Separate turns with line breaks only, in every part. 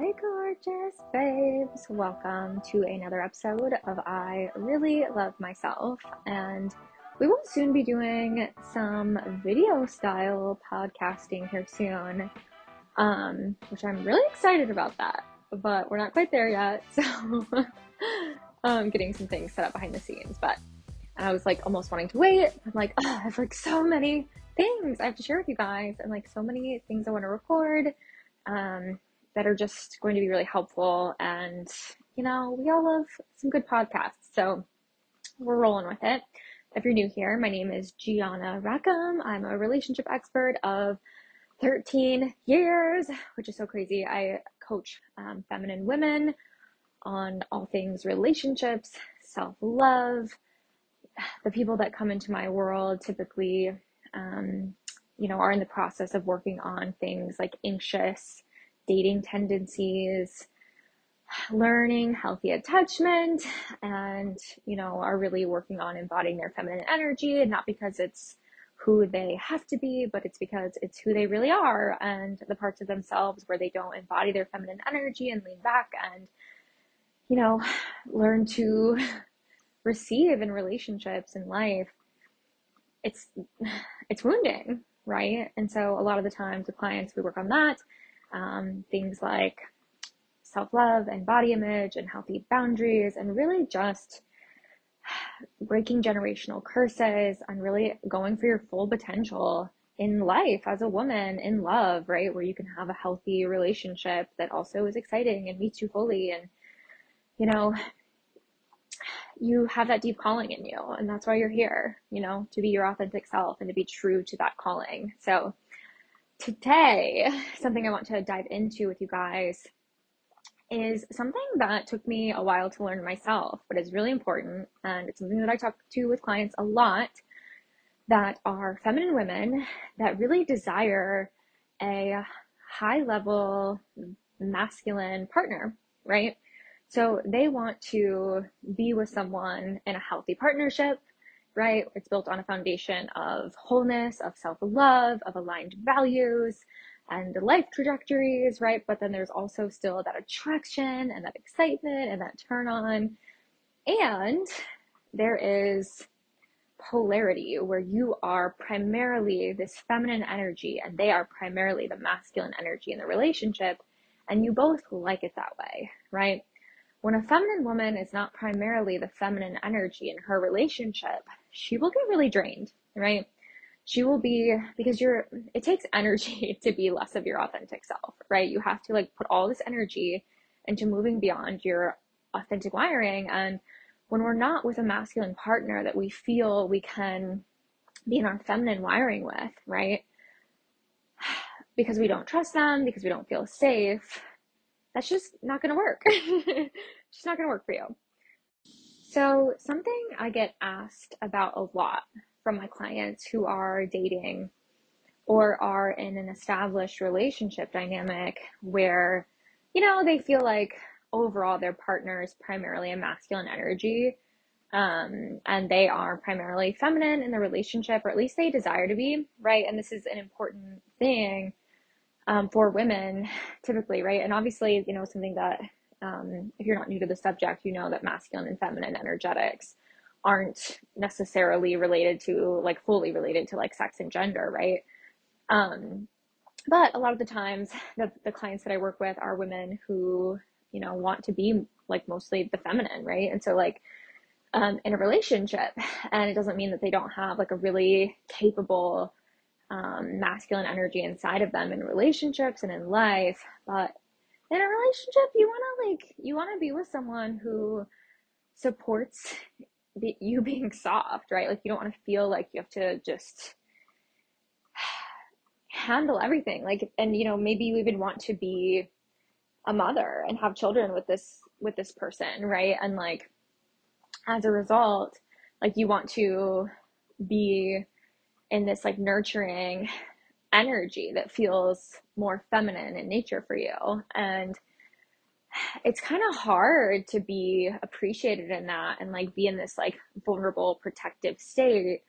Hi, gorgeous babes. Welcome to another episode of I Really Love Myself. And we will soon be doing some video style podcasting here soon, um, which I'm really excited about that. But we're not quite there yet. So I'm um, getting some things set up behind the scenes. But I was like almost wanting to wait. I'm like, oh, I have like so many things I have to share with you guys and like so many things I want to record. Um, that are just going to be really helpful. And, you know, we all love some good podcasts. So we're rolling with it. If you're new here, my name is Gianna Rackham. I'm a relationship expert of 13 years, which is so crazy. I coach um, feminine women on all things relationships, self love. The people that come into my world typically, um, you know, are in the process of working on things like anxious dating tendencies, learning healthy attachment, and, you know, are really working on embodying their feminine energy, and not because it's who they have to be, but it's because it's who they really are and the parts of themselves where they don't embody their feminine energy and lean back and, you know, learn to receive in relationships and life. It's, it's wounding, right? And so a lot of the times with clients, we work on that um, things like self love and body image and healthy boundaries, and really just breaking generational curses and really going for your full potential in life as a woman in love, right? Where you can have a healthy relationship that also is exciting and meets you fully. And, you know, you have that deep calling in you. And that's why you're here, you know, to be your authentic self and to be true to that calling. So, today, something I mm-hmm. want to dive into with you guys is something that took me a while to learn myself, but is really important. And it's something that I talk to with clients a lot that are feminine women that really desire a high level masculine partner, right? So they want to be with someone in a healthy partnership right? It's built on a foundation of wholeness, of self love, of aligned values and life trajectories, right? But then there's also still that attraction and that excitement and that turn on. And there is polarity where you are primarily this feminine energy and they are primarily the masculine energy in the relationship. And you both like it that way, right? When a feminine woman is not primarily the feminine energy in her relationship, she will get really drained, right? She will be, because you're, it takes energy to be less of your authentic self, right? You have to like put all this energy into moving beyond your authentic wiring. And when we're not with a masculine partner that we feel we can be in our feminine wiring with, right? Because we don't trust them, because we don't feel safe, that's just not going to work. just not going to work for you. So, something I get asked about a lot from my clients who are dating or are in an established relationship dynamic where, you know, they feel like overall their partner is primarily a masculine energy um, and they are primarily feminine in the relationship, or at least they desire to be, right? And this is an important thing um, for women typically, right? And obviously, you know, something that um, if you're not new to the subject, you know that masculine and feminine energetics aren't necessarily related to like fully related to like sex and gender, right? Um, but a lot of the times, the, the clients that I work with are women who, you know, want to be like mostly the feminine, right? And so, like, um, in a relationship, and it doesn't mean that they don't have like a really capable um, masculine energy inside of them in relationships and in life. But in a relationship, you want to like, you want to be with someone who supports you being soft, right? Like, you don't want to feel like you have to just handle everything. Like, and you know, maybe you even want to be a mother and have children with this, with this person, right? And like, as a result, like, you want to be in this like nurturing energy that feels more feminine in nature for you. And it's kind of hard to be appreciated in that and like be in this like vulnerable protective state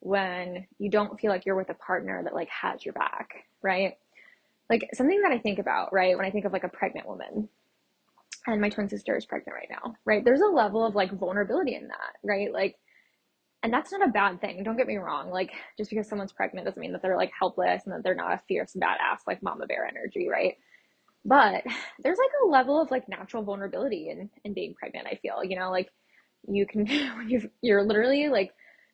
when you don't feel like you're with a partner that like has your back, right? like something that I think about, right, when I think of like a pregnant woman, and my twin sister is pregnant right now, right? There's a level of like vulnerability in that, right? Like, and that's not a bad thing. Don't get me wrong. Like, just because someone's pregnant doesn't mean that they're like helpless and that they're not a fierce badass like mama bear energy, right? But there's like a level of like natural vulnerability in in being pregnant. I feel, you know, like you can you you're literally like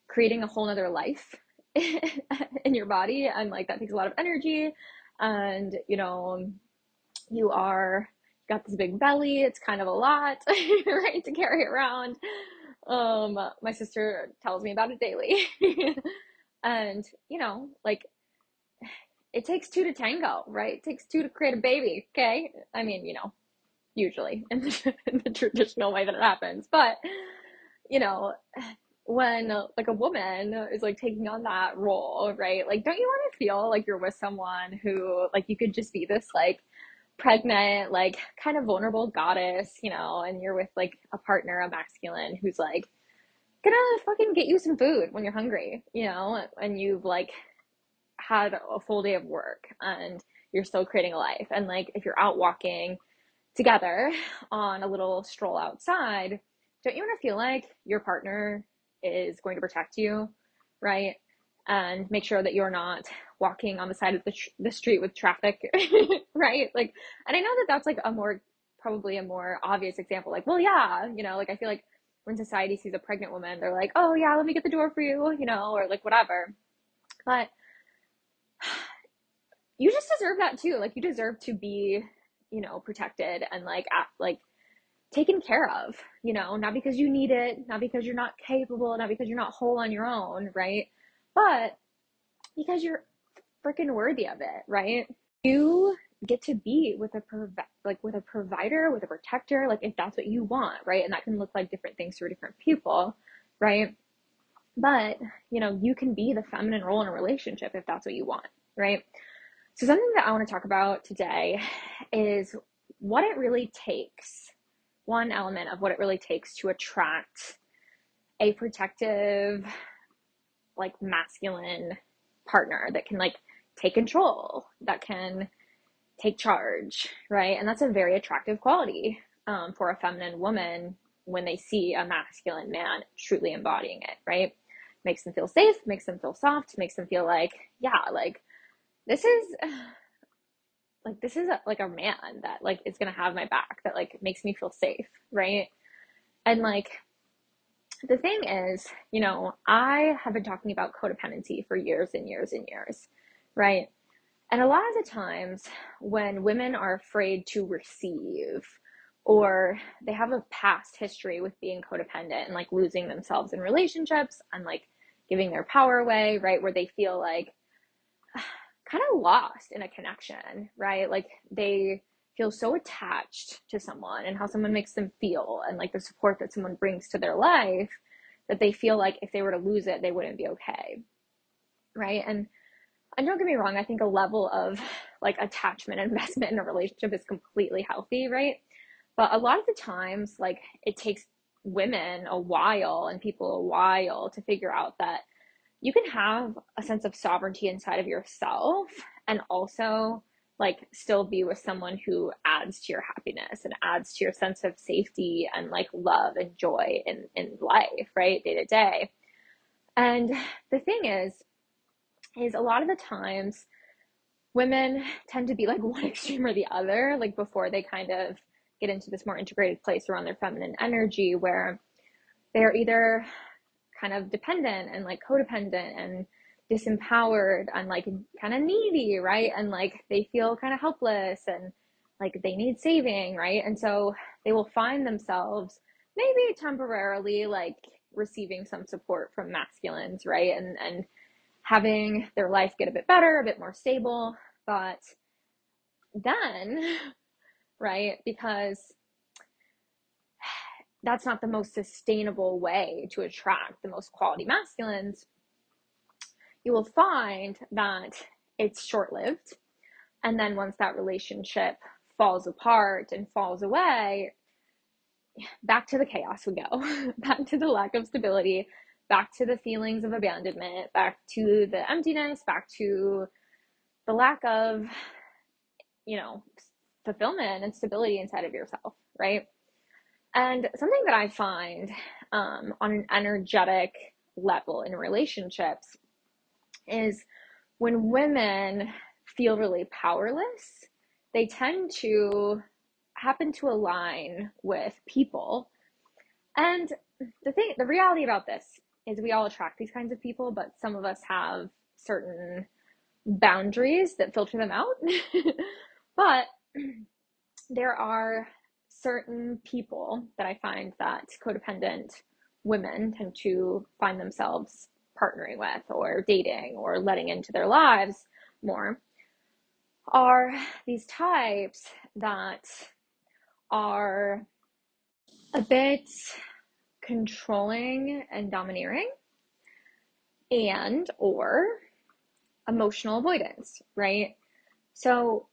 creating a whole nother life in your body, and like that takes a lot of energy, and you know, you are got this big belly. It's kind of a lot, right, to carry around. Um, my sister tells me about it daily. and, you know, like it takes two to tango, right? It takes two to create a baby, okay? I mean, you know, usually in the, in the traditional way that it happens. But, you know, when like a woman is like taking on that role, right? Like, don't you want to feel like you're with someone who, like, you could just be this, like, pregnant, like kind of vulnerable goddess, you know, and you're with like a partner, a masculine who's like gonna fucking get you some food when you're hungry, you know, and you've like had a full day of work and you're still creating a life. And like if you're out walking together on a little stroll outside, don't you want to feel like your partner is going to protect you, right? And make sure that you're not walking on the side of the, tr- the street with traffic, right? Like, and I know that that's like a more, probably a more obvious example. Like, well, yeah, you know, like I feel like when society sees a pregnant woman, they're like, oh, yeah, let me get the door for you, you know, or like whatever. But you just deserve that too. Like, you deserve to be, you know, protected and like, at, like, taken care of, you know, not because you need it, not because you're not capable, not because you're not whole on your own, right? But because you're freaking worthy of it, right? You get to be with a prov- like with a provider, with a protector, like if that's what you want, right? And that can look like different things for different people, right? But, you know, you can be the feminine role in a relationship if that's what you want, right? So something that I want to talk about today is what it really takes. One element of what it really takes to attract a protective, like masculine partner that can like take control, that can take charge, right? And that's a very attractive quality um, for a feminine woman when they see a masculine man truly embodying it, right? Makes them feel safe, makes them feel soft, makes them feel like, yeah, like this is like this is a, like a man that like is gonna have my back that like makes me feel safe, right? And like the thing is, you know, I have been talking about codependency for years and years and years right? And a lot of the times when women are afraid to receive or they have a past history with being codependent and like losing themselves in relationships and like giving their power away, right? Where they feel like kind of lost in a connection, right? Like they feel so attached to someone and how someone makes them feel and like the support that someone brings to their life that they feel like if they were to lose it, they wouldn't be okay. Right. And and don't get me wrong, I think a level of like attachment and investment in a relationship is completely healthy, right? But a lot of the times, like it takes women a while and people a while to figure out that you can have a sense of sovereignty inside of yourself and also like still be with someone who adds to your happiness and adds to your sense of safety and like love and joy in in life right day to day and the thing is is a lot of the times women tend to be like one extreme or the other, like before they kind of get into this more integrated place around their feminine energy where they're either kind of dependent and like codependent and disempowered and like kind of needy, right? And like they feel kind of helpless and like they need saving, right? And so they will find themselves maybe temporarily like receiving some support from masculines, right? And and having their life get a bit better, a bit more stable. But then, right, because that's not the most sustainable way to attract the most quality masculines, you will find that it's short lived. And then once that relationship falls apart and falls away, back to the chaos we go, back to the lack of stability, back to the feelings of abandonment, back to the emptiness, back to the lack of you know, fulfillment and stability inside of yourself, right? And something that I find um, on an energetic level in relationships is when women feel really powerless, they tend to happen to align with people. And the thing, the reality about this is we all attract these kinds of people, but some of us have certain boundaries that filter them out. but there are certain people that I find that codependent women tend to find themselves partnering with or dating or letting into their lives more are these types that are a bit controlling and domineering and or emotional avoidance, right? So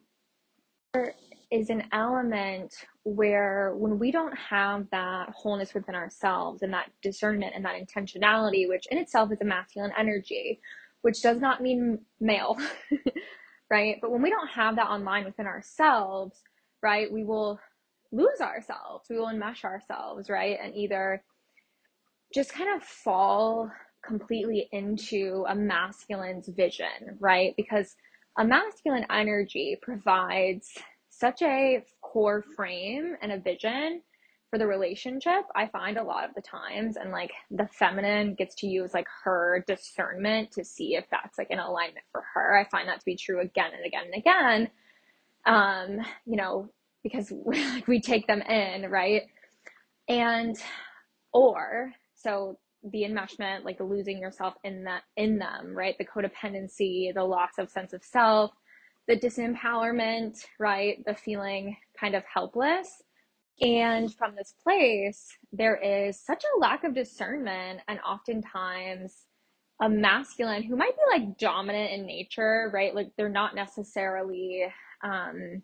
there is an element where when we don't have that wholeness within ourselves and that discernment and that intentionality, which in itself is a masculine energy, which does not mean male, right? But when we don't have that online within ourselves, right, we will lose ourselves, we will enmesh ourselves, right? And either just kind of fall completely into a masculine's vision, right? Because a masculine energy provides such a core frame and a vision for the relationship, I find a lot of the times, and like the feminine gets to use like her discernment to see if that's like an alignment for her. I find that to be true again and again and again. Um, you know, because we, like we take them in, right? And or so the enmeshment, like losing yourself in that in them, right? The codependency, the loss of sense of self, the disempowerment, right? The feeling kind of helpless. And from this place, there is such a lack of discernment, and oftentimes a masculine who might be like dominant in nature, right? Like they're not necessarily um,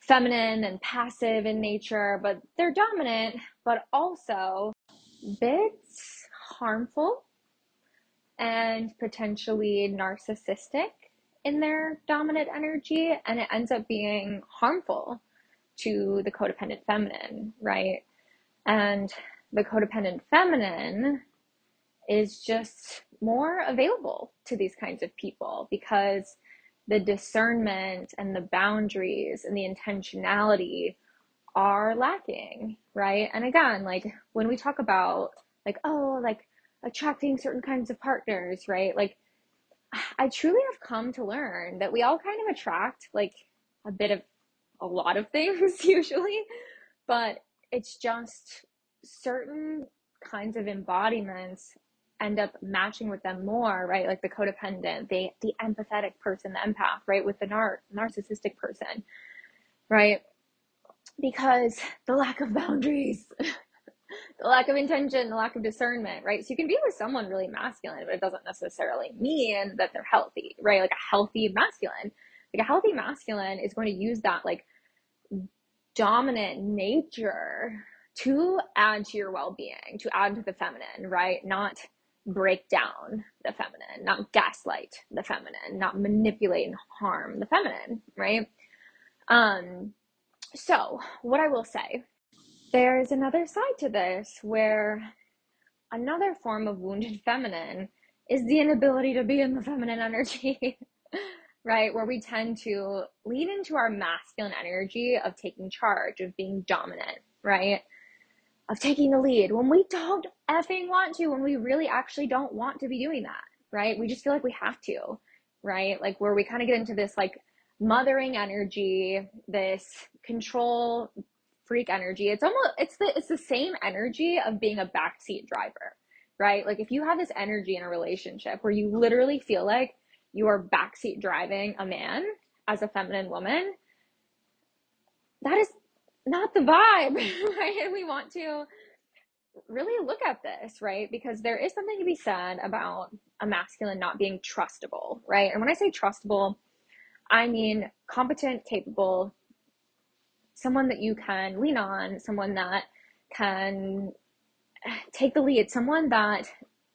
feminine and passive in nature, but they're dominant, but also bits harmful and potentially narcissistic in their dominant energy and it ends up being harmful to the codependent feminine, right? And the codependent feminine is just more available to these kinds of people because the discernment and the boundaries and the intentionality are lacking, right? And again, like when we talk about like, oh, like attracting certain kinds of partners, right? Like I truly have come to learn that we all kind of attract like a bit of a lot of things usually, but it's just certain kinds of embodiments end up matching with them more, right? Like the codependent, the the empathetic person, the empath, right? With the nar- narcissistic person, right? Because the lack of boundaries the lack of intention, the lack of discernment, right? So you can be with someone really masculine, but it doesn't necessarily mean that they're healthy, right? Like a healthy masculine, like a healthy masculine is going to use that like dominant nature to add to your well-being, to add to the feminine, right? Not break down the feminine, not gaslight the feminine, not manipulate and harm the feminine, right? Um, so what I will say there's another side to this where another form of wounded feminine is the inability to be in the feminine energy, right? Where we tend to lean into our masculine energy of taking charge, of being dominant, right? Of taking the lead when we don't effing want to, when we really actually don't want to be doing that, right? We just feel like we have to, right? Like where we kind of get into this like mothering energy, this control freak energy. It's almost it's the it's the same energy of being a backseat driver, right? Like if you have this energy in a relationship where you literally feel like you are backseat driving a man as a feminine woman, that is not the vibe, right? And we want to really look at this, right? Because there is something to be said about a masculine not being trustable, right? And when I say trustable, I mean competent, capable, someone that you can lean on, someone that can take the lead, someone that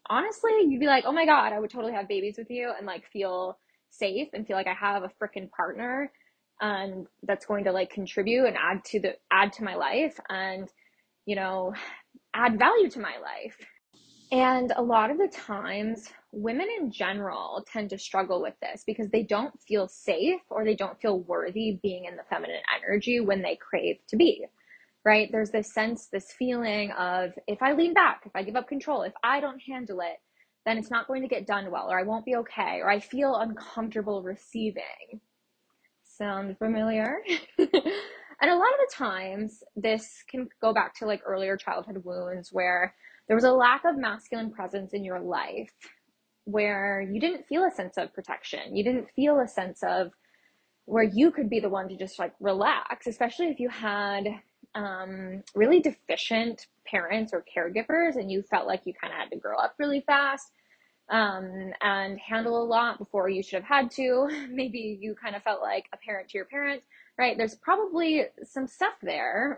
honestly you'd be like, oh my God, I would totally have babies with you and like feel safe and feel like I have a freaking partner and that's going to like contribute and add to the add to my life and you know add value to my life and a lot of the times women in general tend to struggle with this because they don't feel safe or they don't feel worthy being in the feminine energy when they crave to be right there's this sense this feeling of if i lean back if i give up control if i don't handle it then it's not going to get done well or i won't be okay or i feel uncomfortable receiving Sound familiar? and a lot of the times, this can go back to like earlier childhood wounds where there was a lack of masculine presence in your life where you didn't feel a sense of protection. You didn't feel a sense of where you could be the one to just like relax, especially if you had um, really deficient parents or caregivers and you felt like you kind of had to grow up really fast um, and handle a lot before you should have had to. Maybe you kind of felt like a parent to your parent, right? There's probably some stuff there,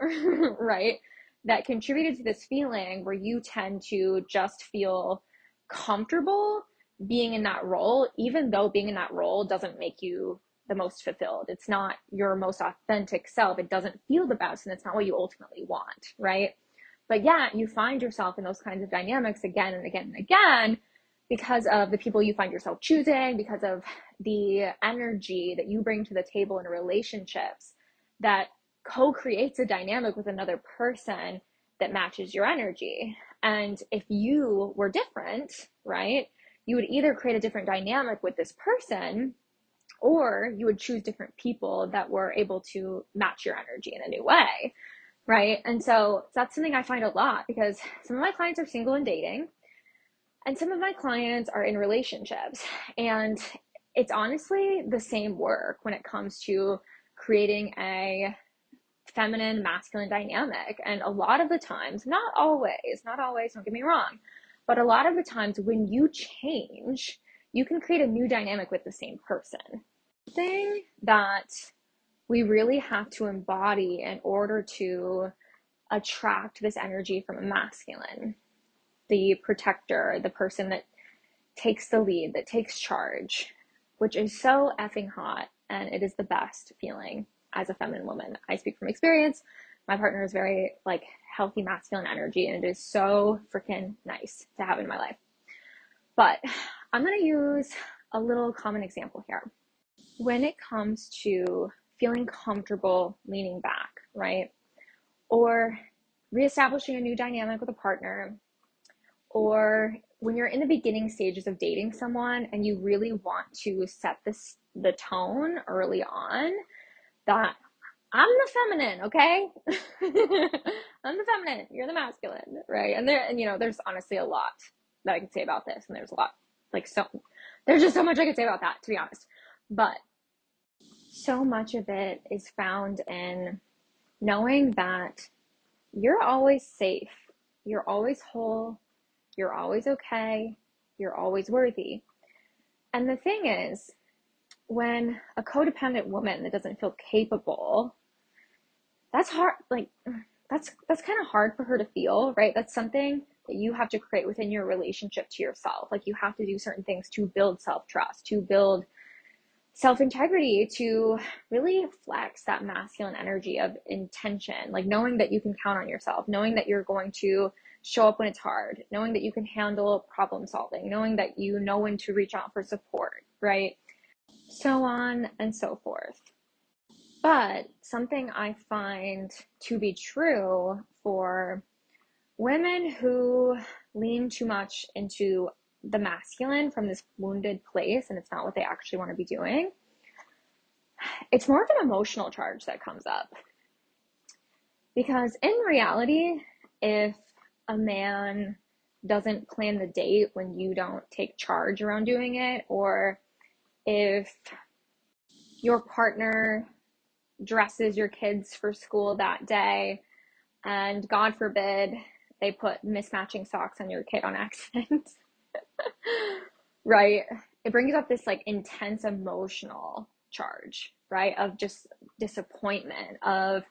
right? That contributed to this feeling where you tend to just feel comfortable being in that role, even though being in that role doesn't make you the most fulfilled. It's not your most authentic self. It doesn't feel the best, and it's not what you ultimately want, right? But yeah, you find yourself in those kinds of dynamics again and again and again because of the people you find yourself choosing, because of the energy that you bring to the table in relationships that co creates a dynamic with another person that matches your energy. And if you were different, right, you would either create a different dynamic with this person or you would choose different people that were able to match your energy in a new way. Right. And so that's something I find a lot because some of my clients are single and dating and some of my clients are in relationships. And it's honestly the same work when it comes to creating a feminine masculine dynamic. And a lot of the times, not always, not always, don't get me wrong, but a lot of the times when you change, you can create a new dynamic with the same person. Thing that we really have to embody in order to attract this energy from a masculine the protector, the person that takes the lead, that takes charge, which is so effing hot. And it is the best feeling as a feminine woman. I speak from experience. My partner is very like healthy masculine energy, and it is so freaking nice to have in my life. But I'm going to use a little common example here. When it comes to feeling comfortable leaning back, right? Or reestablishing a new dynamic with a partner, or when you're in the beginning stages of dating someone and you really want to set this the tone early on that I'm the feminine, okay? I'm the feminine, you're the masculine, right? And there and you know, there's honestly a lot that I can say about this and there's a lot like so there's just so much I could say about that to be honest. But so much of it is found in knowing that you're always safe, you're always whole, you're always okay. You're always worthy. And the thing is, when a codependent woman that doesn't feel capable, that's hard. Like, that's that's kind of hard for her to feel, right? That's something that you have to create within your relationship to yourself. Like, you have to do certain things to build self trust, to build self integrity, to really flex that masculine energy of intention, like knowing that you can count on yourself, knowing that you're going to show up when it's hard, knowing that you can handle problem solving, knowing that you know when to reach out for support, right? So on and so forth. But something I find to be true for women who lean too much into the masculine from this wounded place and it's not what they actually want to be doing, it's more of an emotional charge that comes up. Because in reality, if a man doesn't plan the date when you don't take charge around doing it, or if your partner dresses your kids for school that day and God forbid they put mismatching socks on your kid on accident. right? It brings up this like intense emotional charge, right? Of just disappointment, of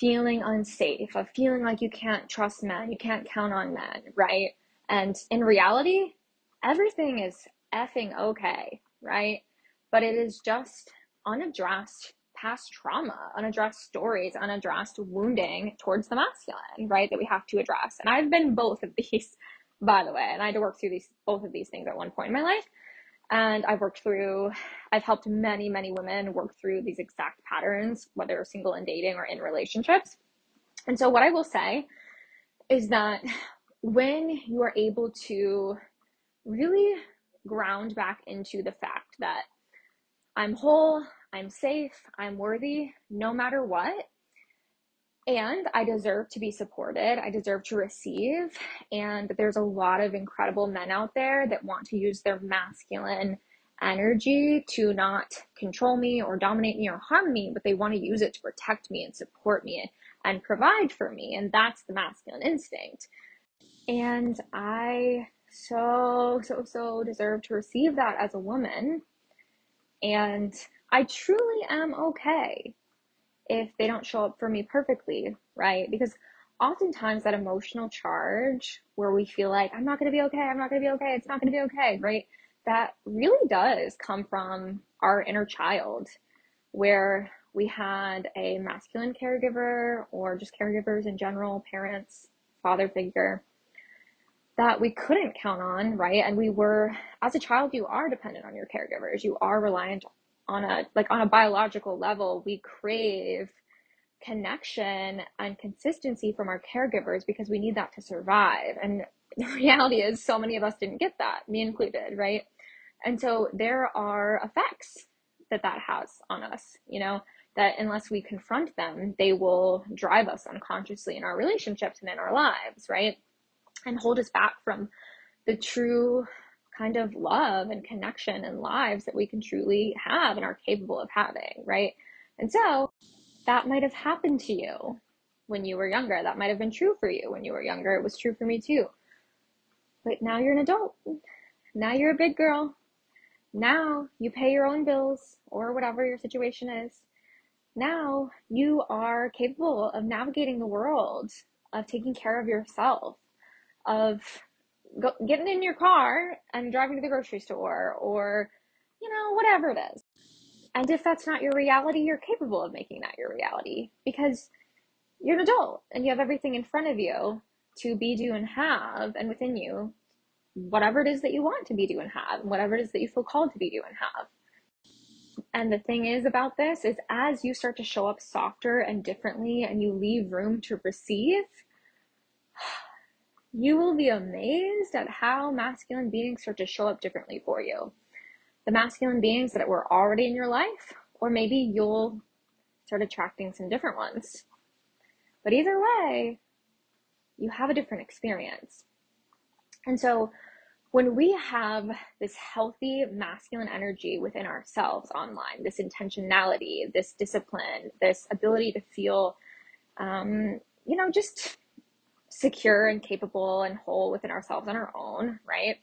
feeling unsafe, of feeling like you can't trust men, you can't count on men, right? And in reality, everything is effing okay, right? But it is just unaddressed past trauma, unaddressed stories, unaddressed wounding towards the masculine, right? That we have to address. And I've been both of these, by the way, and I had to work through these both of these things at one point in my life. And I've worked through, I've helped many, many women work through these exact patterns, whether single and dating or in relationships. And so, what I will say is that when you are able to really ground back into the fact that I'm whole, I'm safe, I'm worthy no matter what, and I deserve to be supported, I deserve to receive. And there's a lot of incredible men out there that want to use their masculine energy to not control me or dominate me or harm me, but they want to use it to protect me and support me and provide for me. And that's the masculine instinct. And I so, so, so deserve to receive that as a woman. And I truly am okay if they don't show up for me perfectly, right? Because oftentimes that emotional charge where we feel like, I'm not going to be okay, I'm not going to be okay, it's not going to be okay, right? That really does come from our inner child where we had a masculine caregiver or just caregivers in general, parents, father figure that we couldn't count on, right? And we were, as a child, you are dependent on your caregivers. You are reliant on a, like on a biological level. We crave connection and consistency from our caregivers because we need that to survive. And the reality is, so many of us didn't get that, me included, right? And so there are effects that that has on us, you know, that unless we confront them, they will drive us unconsciously in our relationships and in our lives, right? And hold us back from the true kind of love and connection and lives that we can truly have and are capable of having, right? And so that might have happened to you when you were younger. That might have been true for you when you were younger. It was true for me too. But now you're an adult. Now you're a big girl. Now you pay your own bills or whatever your situation is. Now you are capable of navigating the world, of taking care of yourself, of go, getting in your car and driving to the grocery store or, you know, whatever it is. And if that's not your reality, you're capable of making that your reality because you're an adult and you have everything in front of you to be, do, and have, and within you, whatever it is that you want to be, do, and have, and whatever it is that you feel called to be, do, and have. And the thing is about this is as you start to show up softer and differently and you leave room to receive, you will be amazed at how masculine beings start to show up differently for you. The masculine beings that were already in your life, or maybe you'll start attracting some different ones. But either way, you have a different experience. And so when we have this healthy masculine energy within ourselves online, this intentionality, this discipline, this ability to feel, um, you know, just secure and capable and whole within ourselves on our own, right?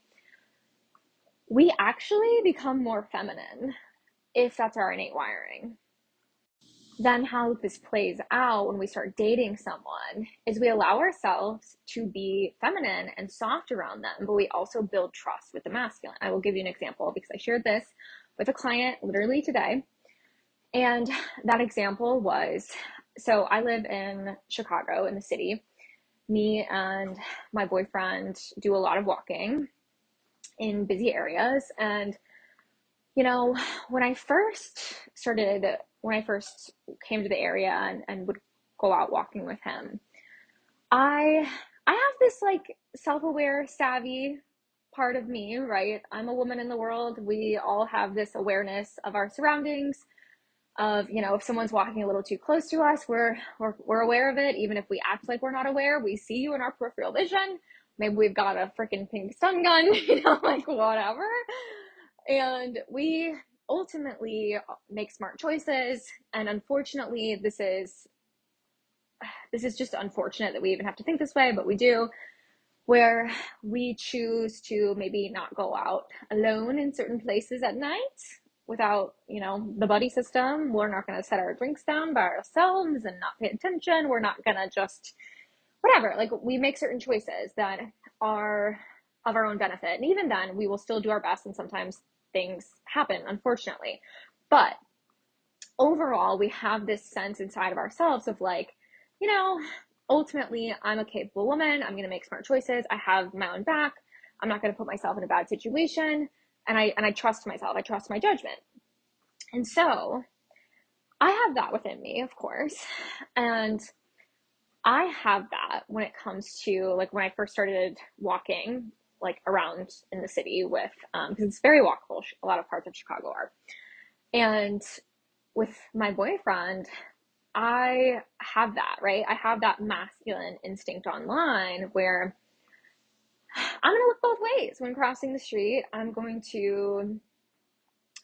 We actually become more feminine if that's our innate wiring. Then, how this plays out when we start dating someone is we allow ourselves to be feminine and soft around them, but we also build trust with the masculine. I will give you an example because I shared this with a client literally today. And that example was so I live in Chicago in the city, me and my boyfriend do a lot of walking in busy areas. And, you know, when I first started, when I first came to the area and, and would go out walking with him, I, I have this like self-aware, savvy part of me, right? I'm a woman in the world. We all have this awareness of our surroundings of you know if someone's walking a little too close to us we're, we're we're aware of it. Even if we act like we're not aware we see you in our peripheral vision. Maybe we've got a freaking pink stun gun you know like whatever. And we ultimately make smart choices. And unfortunately this is this is just unfortunate that we even have to think this way but we do where we choose to maybe not go out alone in certain places at night without, you know, the buddy system. We're not going to set our drinks down by ourselves and not pay attention. We're not going to just, whatever. Like, we make certain choices that are of our own benefit. And even then, we will still do our best, and sometimes things happen, unfortunately. But overall, we have this sense inside of ourselves of like, you know, ultimately, I'm a capable woman. I'm going to make smart choices. I have my own back. I'm not going to put myself in a bad situation. And I, and I trust myself. I trust my judgment. And so I have that within me, of course. And I have that when it comes to like when I first started walking like around in the city with um because it's very walkable a lot of parts of Chicago are. And with my boyfriend, I have that, right? I have that masculine instinct online where I'm going to look both ways when crossing the street. I'm going to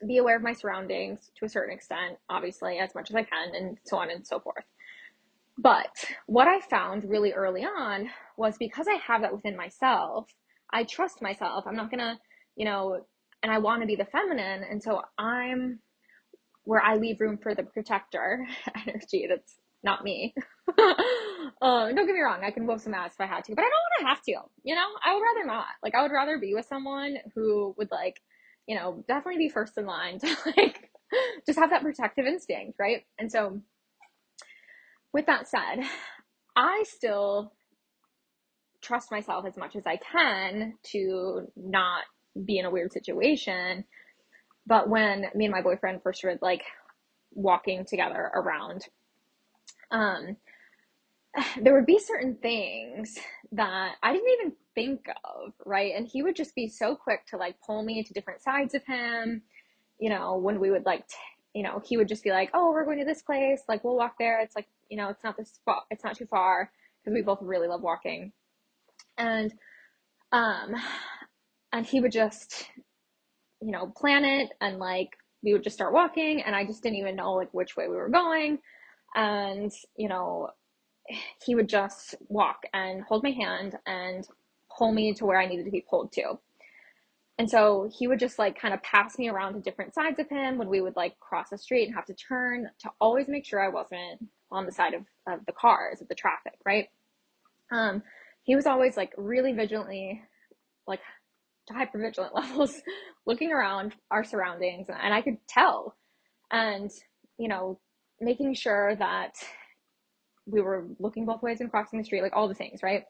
be aware of my surroundings to a certain extent, obviously, as much as I can, and so on and so forth. But what I found really early on was because I have that within myself, I trust myself. I'm not going to, you know, and I want to be the feminine. And so I'm where I leave room for the protector energy that's not me. uh, don't get me wrong, I can whoop some ass if I had to, but I don't want to have to. You know, I would rather not. Like, I would rather be with someone who would like, you know, definitely be first in line to like just have that protective instinct, right? And so, with that said, I still trust myself as much as I can to not be in a weird situation but when me and my boyfriend first started like walking together around, um, there would be certain things that I didn't even think of, right? And he would just be so quick to like pull me to different sides of him. You know, when we would like, t- you know, he would just be like, "Oh, we're going to this place. Like, we'll walk there. It's like, you know, it's not this far. It's not too far because we both really love walking." And, um, and he would just you know, plan it and like we would just start walking and I just didn't even know like which way we were going. And, you know, he would just walk and hold my hand and pull me to where I needed to be pulled to. And so he would just like kind of pass me around to different sides of him when we would like cross the street and have to turn to always make sure I wasn't on the side of, of the cars, of the traffic, right? Um, he was always like really vigilantly like to hypervigilant levels looking around our surroundings and I could tell and you know making sure that we were looking both ways and crossing the street like all the things right?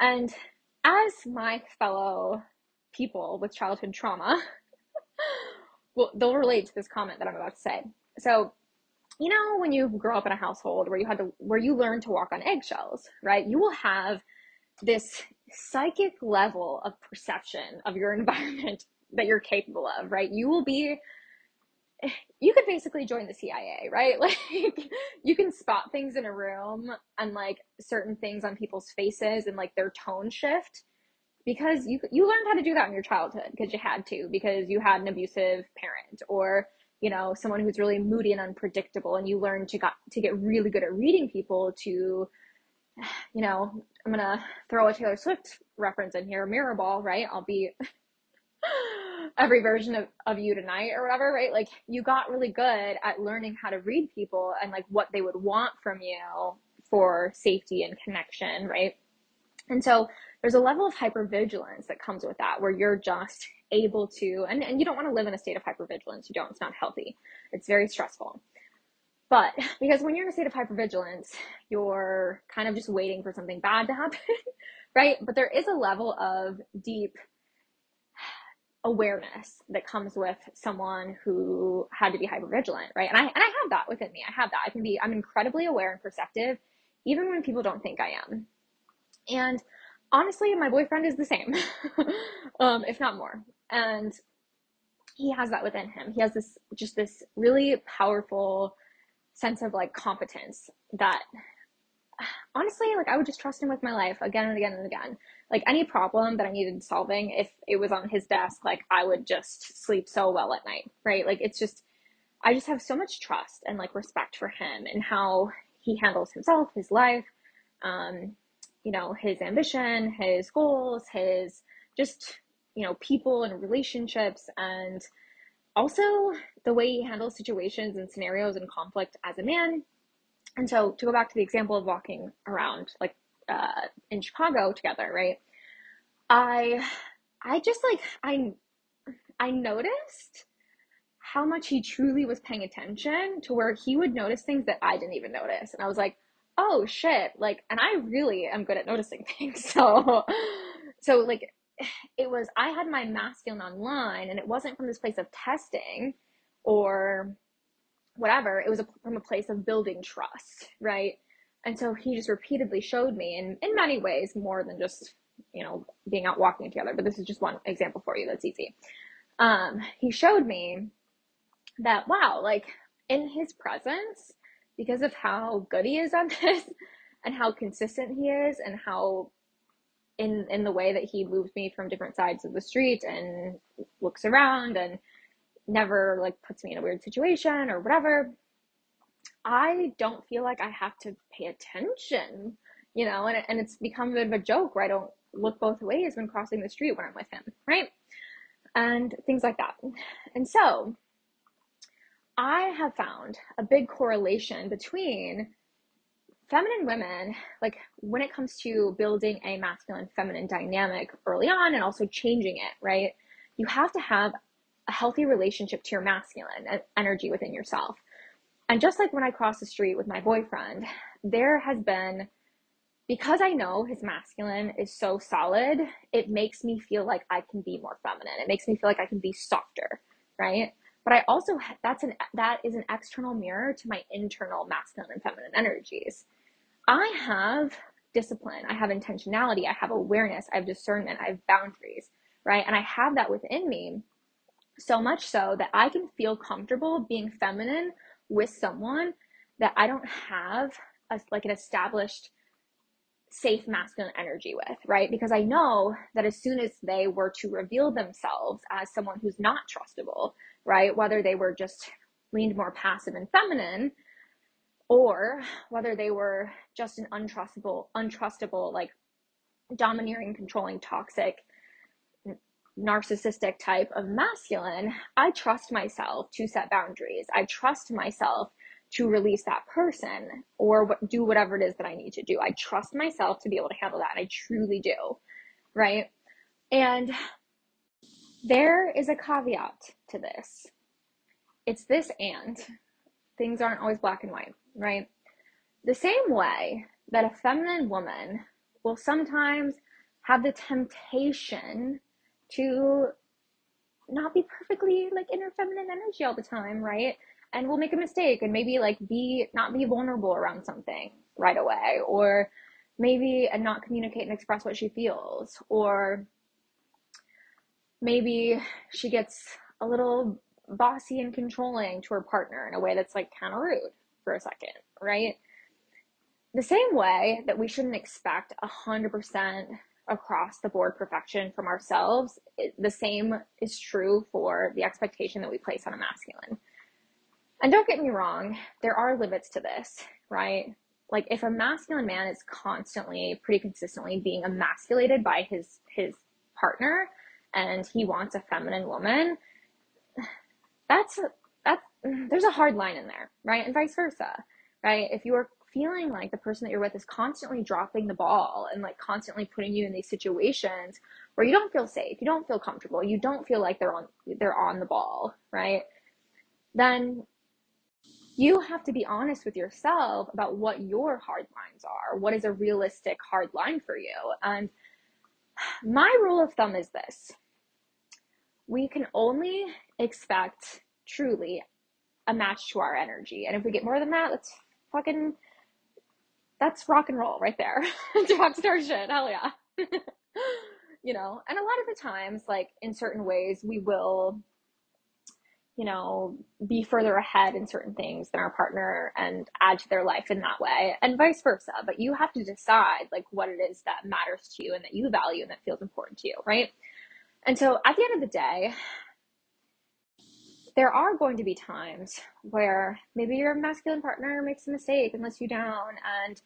And as my fellow people with childhood trauma well they'll relate to this comment that I'm about to say. So you know when you grow up in a household where you had to where you learn to walk on eggshells right? You will have this psychic level of perception of your environment that you're capable of, right? You will be you could basically join the CIA, right? Like you can spot things in a room and like certain things on people's faces and like their tone shift because you you learned how to do that in your childhood because you had to because you had an abusive parent or you know someone who's really moody and unpredictable and you learned to got to get really good at reading people to you know, I'm gonna throw a Taylor Swift reference in here, mirror ball, right? I'll be every version of, of you tonight or whatever, right? Like you got really good at learning how to read people and like what they would want from you for safety and connection, right? And so there's a level of hypervigilance that comes with that where you're just able to and, and you don't want to live in a state of hypervigilance. You don't, it's not healthy. It's very stressful. But because when you're in a state of hypervigilance, you're kind of just waiting for something bad to happen, right? But there is a level of deep awareness that comes with someone who had to be hypervigilant, right? And I and I have that within me. I have that. I can be I'm incredibly aware and perceptive even when people don't think I am. And honestly, my boyfriend is the same. um, if not more. And he has that within him. He has this just this really powerful sense of like competence that honestly like i would just trust him with my life again and again and again like any problem that i needed solving if it was on his desk like i would just sleep so well at night right like it's just i just have so much trust and like respect for him and how he handles himself his life um you know his ambition his goals his just you know people and relationships and also the way he handles situations and scenarios and conflict as a man. And so to go back to the example of walking around like uh, in Chicago together, right? I I just like I I noticed how much he truly was paying attention to where he would notice things that I didn't even notice. And I was like, oh shit. Like, and I really am good at noticing things. So, so like, it was, I had my masculine online and it wasn't from this place of testing or whatever. It was a, from a place of building trust, right? And so he just repeatedly showed me in, in many ways more than just, you know, being out walking together. But this is just one example for you that's easy. Um, he showed me that, wow, like in his presence, because of how good he is on this and how consistent he is and how in in the way that he moves me from different sides of the street and looks around and never like puts me in a weird situation or whatever. I don't feel like i have to pay attention you know and, and it's become a bit of a joke where i don't look both ways when crossing the street when i'm with him right? And things like that. And so i have found a big correlation between feminine women, like when it comes to building a masculine feminine dynamic early on and also changing it, right? You have to have a healthy relationship to your masculine energy within yourself. And just like when I cross the street with my boyfriend, there has been, because I know his masculine is so solid, it makes me feel like I can be more feminine. It makes me feel like I can be softer, right? But I also, that's an, that is an external mirror to my internal masculine and feminine energies. I have discipline, I have intentionality, I have awareness, I have discernment, I have boundaries, right? And I have that within me so much so that I can feel comfortable being feminine with someone that I don't have a, like an established safe masculine energy with, right? Because I know that as soon as they were to reveal themselves as someone who's not trustable, right? Whether they were just leaned more passive and feminine, or whether they were just an untrustable, untrustable, like domineering, controlling, toxic, narcissistic type of masculine, I trust myself to set boundaries. I trust myself to release that person or do whatever it is that I need to do. I trust myself to be able to handle that. I truly do. Right. And there is a caveat to this. It's this and things aren't always black and white right? The same way that a feminine woman will sometimes have the temptation to not be perfectly like in her feminine energy all the time, right? And will make a mistake and maybe like be not be vulnerable around something right away or maybe and not communicate and express what she feels or maybe she gets a little bossy and controlling to her partner in a way that's like kind of rude for a second, right? The same way that we shouldn't expect 100% across the board perfection from ourselves, the same is true for the expectation that we place on a masculine. And don't get me wrong, there are limits to this, right? Like if a masculine man is constantly, pretty consistently being emasculated by his his partner and he wants a feminine woman, that's that's there's a hard line in there, right? And vice versa, right? If you are feeling like the person that you're with is constantly dropping the ball and like constantly putting you in these situations where you don't feel safe, you don't feel comfortable, you don't feel like they're on they're on the ball, right? Then you have to be honest with yourself about what your hard lines are. What is a realistic hard line for you? And my rule of thumb is this. We can only expect truly a match to our energy. And if we get more than that, let's fucking that's rock and roll right there. Rock star shit. Hell yeah. you know, and a lot of the times, like in certain ways, we will, you know, be further ahead in certain things than our partner and add to their life in that way, and vice versa. But you have to decide like what it is that matters to you and that you value and that feels important to you, right? And so at the end of the day, there are going to be times where maybe your masculine partner makes a mistake and lets you down and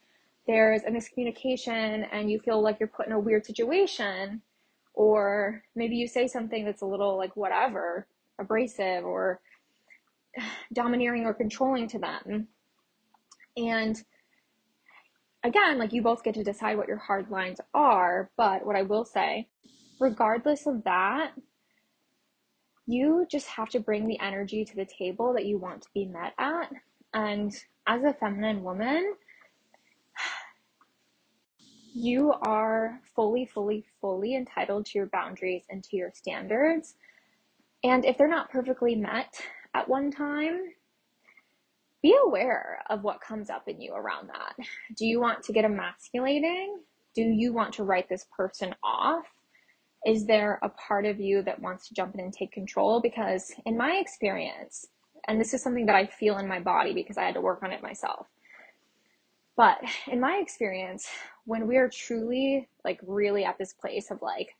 there's a miscommunication and you feel like you're put in a weird situation or maybe you say something that's a little like whatever abrasive or domineering or controlling to them and again like you both get to decide what your hard lines are but what i will say regardless of that you just have to bring the energy to the table that you want to be met at. And as a feminine woman, you are fully, fully, fully entitled to your boundaries and to your standards. And if they're not perfectly met at one time, be aware of what comes up in you around that. Do you want to get emasculating? Do you want to write this person off? Is there a part of you that wants to jump in and take control? Because in my experience, and this is something that I feel in my body because I had to work on it myself. But in my experience, when we are truly like really at this place of like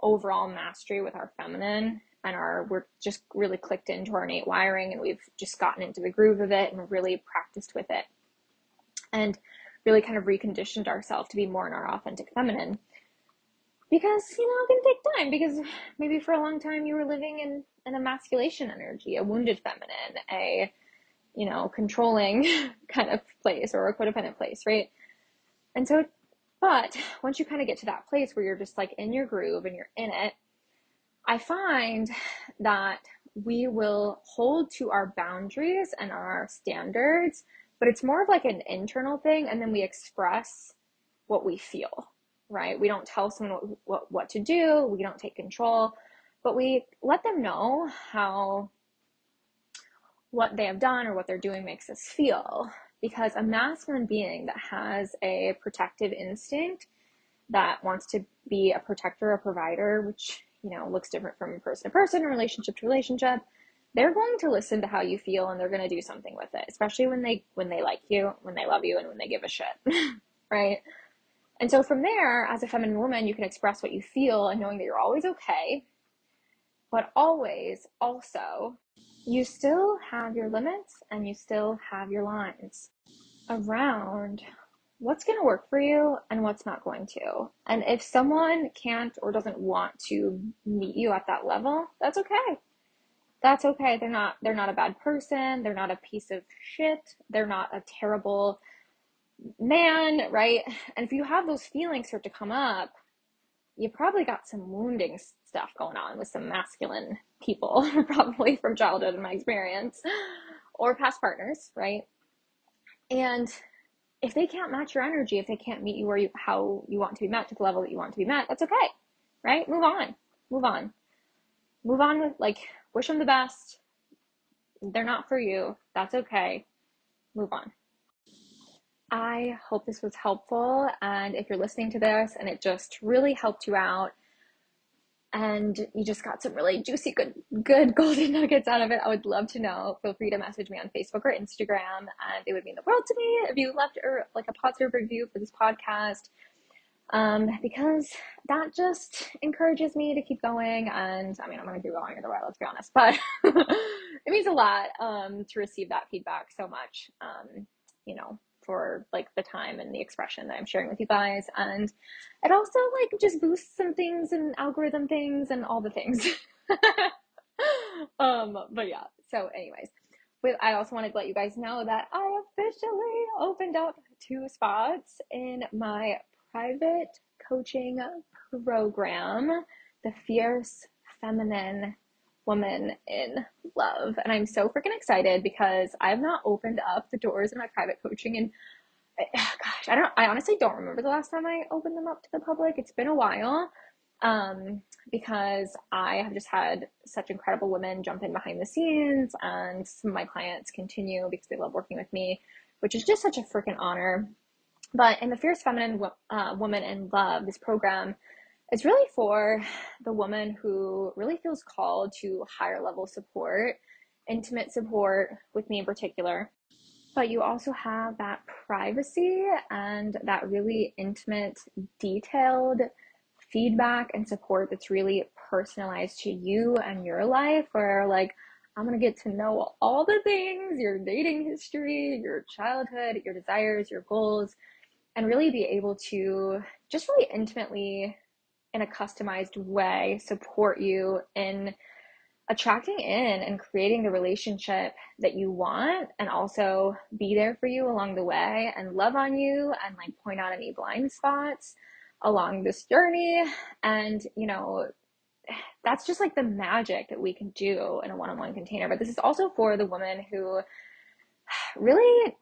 overall mastery with our feminine and our we're just really clicked into our innate wiring and we've just gotten into the groove of it and really practiced with it and really kind of reconditioned ourselves to be more in our authentic feminine because you know it can take time because maybe for a long time you were living in an emasculation energy a wounded feminine a you know controlling kind of place or a codependent place right and so but once you kind of get to that place where you're just like in your groove and you're in it i find that we will hold to our boundaries and our standards but it's more of like an internal thing and then we express what we feel right? We don't tell someone what, what, what to do, we don't take control, but we let them know how what they have done or what they're doing makes us feel. Because a masculine being that has a protective instinct that wants to be a protector, a provider, which you know looks different from person to person, relationship to relationship, they're going to listen to how you feel and they're going to do something with it, especially when they when they like you, when they love you, and when they give a shit, right? And so from there, as a feminine woman, you can express what you feel and knowing that you're always okay, but always also you still have your limits and you still have your lines around what's going to work for you and what's not going to. And if someone can't or doesn't want to meet you at that level, that's okay. That's okay. They're not they're not a bad person, they're not a piece of shit, they're not a terrible man, right? And if you have those feelings start to come up, you probably got some wounding stuff going on with some masculine people, probably from childhood in my experience, or past partners, right? And if they can't match your energy, if they can't meet you where you how you want to be met to the level that you want to be met, that's okay, right? Move on, move on, move on with like wish them the best. They're not for you. That's okay. Move on. I hope this was helpful. And if you're listening to this and it just really helped you out and you just got some really juicy, good, good golden nuggets out of it, I would love to know. Feel free to message me on Facebook or Instagram. And it would mean the world to me if you left or like a positive review for this podcast. Um, because that just encourages me to keep going. And I mean, I'm going to keep going either way, let's be honest, but it means a lot, um, to receive that feedback so much. Um, you know, for like the time and the expression that I'm sharing with you guys. And it also like just boosts some things and algorithm things and all the things. um, but yeah, so anyways, with, I also wanted to let you guys know that I officially opened up two spots in my private coaching program, the Fierce Feminine woman in love. And I'm so freaking excited because I've not opened up the doors in my private coaching and gosh, I don't I honestly don't remember the last time I opened them up to the public. It's been a while. Um, because I have just had such incredible women jump in behind the scenes and some of my clients continue because they love working with me, which is just such a freaking honor. But in the Fierce Feminine uh, Woman in Love, this program it's really for the woman who really feels called to higher level support, intimate support with me in particular. But you also have that privacy and that really intimate, detailed feedback and support that's really personalized to you and your life, where like, I'm gonna get to know all the things your dating history, your childhood, your desires, your goals, and really be able to just really intimately in a customized way support you in attracting in and creating the relationship that you want and also be there for you along the way and love on you and like point out any blind spots along this journey and you know that's just like the magic that we can do in a one-on-one container. But this is also for the woman who really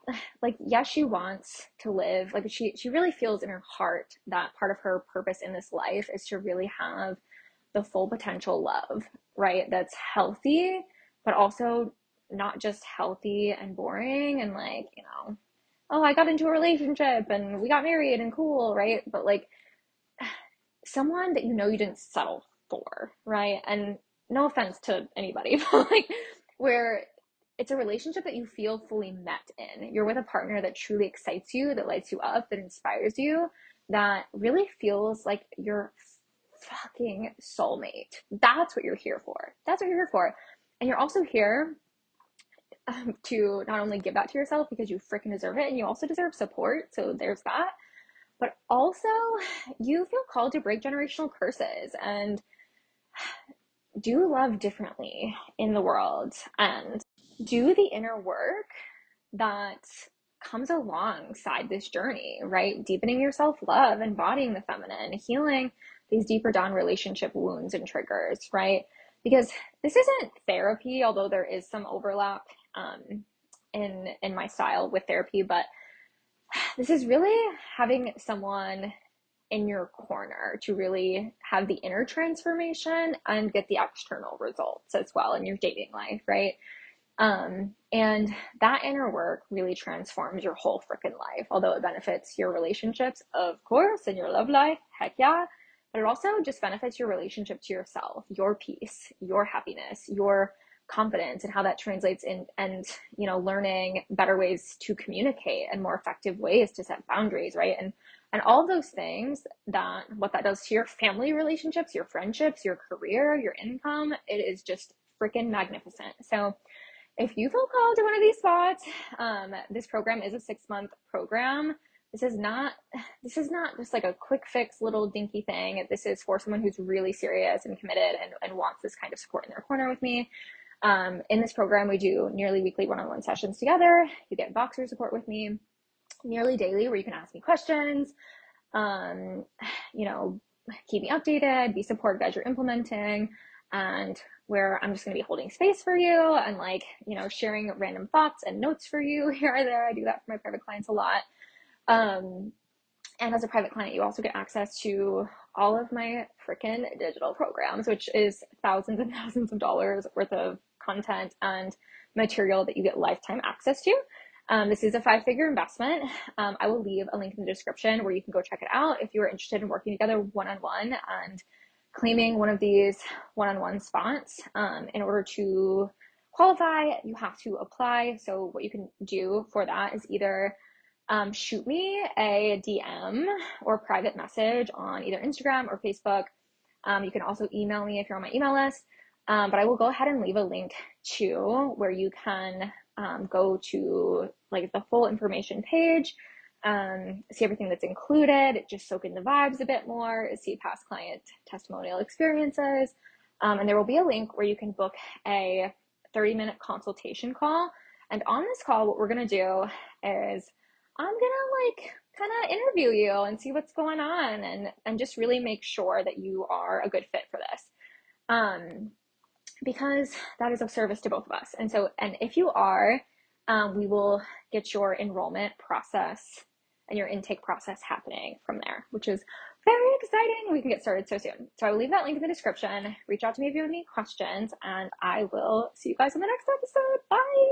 like yes she wants to live like she she really feels in her heart that part of her purpose in this life is to really have the full potential love right that's healthy but also not just healthy and boring and like you know oh i got into a relationship and we got married and cool right but like someone that you know you didn't settle for right and no offense to anybody but like where it's a relationship that you feel fully met in. You're with a partner that truly excites you, that lights you up, that inspires you, that really feels like your fucking soulmate. That's what you're here for. That's what you're here for. And you're also here um, to not only give that to yourself because you freaking deserve it, and you also deserve support. So there's that. But also, you feel called to break generational curses and do love differently in the world. And do the inner work that comes alongside this journey, right? Deepening your self love, embodying the feminine, healing these deeper down relationship wounds and triggers, right? Because this isn't therapy, although there is some overlap um, in in my style with therapy, but this is really having someone in your corner to really have the inner transformation and get the external results as well in your dating life, right? Um, and that inner work really transforms your whole freaking life, although it benefits your relationships, of course, and your love life, heck yeah. But it also just benefits your relationship to yourself, your peace, your happiness, your confidence, and how that translates in, and, you know, learning better ways to communicate and more effective ways to set boundaries, right? And, and all those things that what that does to your family relationships, your friendships, your career, your income, it is just freaking magnificent. So, if you feel called to one of these spots, um, this program is a six month program. This is not this is not just like a quick fix little dinky thing. This is for someone who's really serious and committed and, and wants this kind of support in their corner with me. Um, in this program, we do nearly weekly one-on-one sessions together. You get Voxer support with me nearly daily where you can ask me questions, um, you know, keep me updated, be supported as you're implementing and where I'm just going to be holding space for you and like, you know, sharing random thoughts and notes for you here or there. I do that for my private clients a lot. Um, and as a private client, you also get access to all of my freaking digital programs, which is thousands and thousands of dollars worth of content and material that you get lifetime access to. Um, this is a five figure investment. Um, I will leave a link in the description where you can go check it out if you are interested in working together one on one and claiming one of these one-on-one spots. Um, in order to qualify, you have to apply. So what you can do for that is either um, shoot me a DM or private message on either Instagram or Facebook. Um, you can also email me if you're on my email list. Um, but I will go ahead and leave a link to where you can um, go to like the full information page um, see everything that's included, just soak in the vibes a bit more, see past client testimonial experiences. Um, and there will be a link where you can book a 30 minute consultation call. And on this call, what we're going to do is I'm going to like kind of interview you and see what's going on and, and just really make sure that you are a good fit for this. Um, because that is of service to both of us. And so, and if you are, um, we will get your enrollment process and your intake process happening from there, which is very exciting. We can get started so soon. So I will leave that link in the description. Reach out to me if you have any questions, and I will see you guys in the next episode. Bye.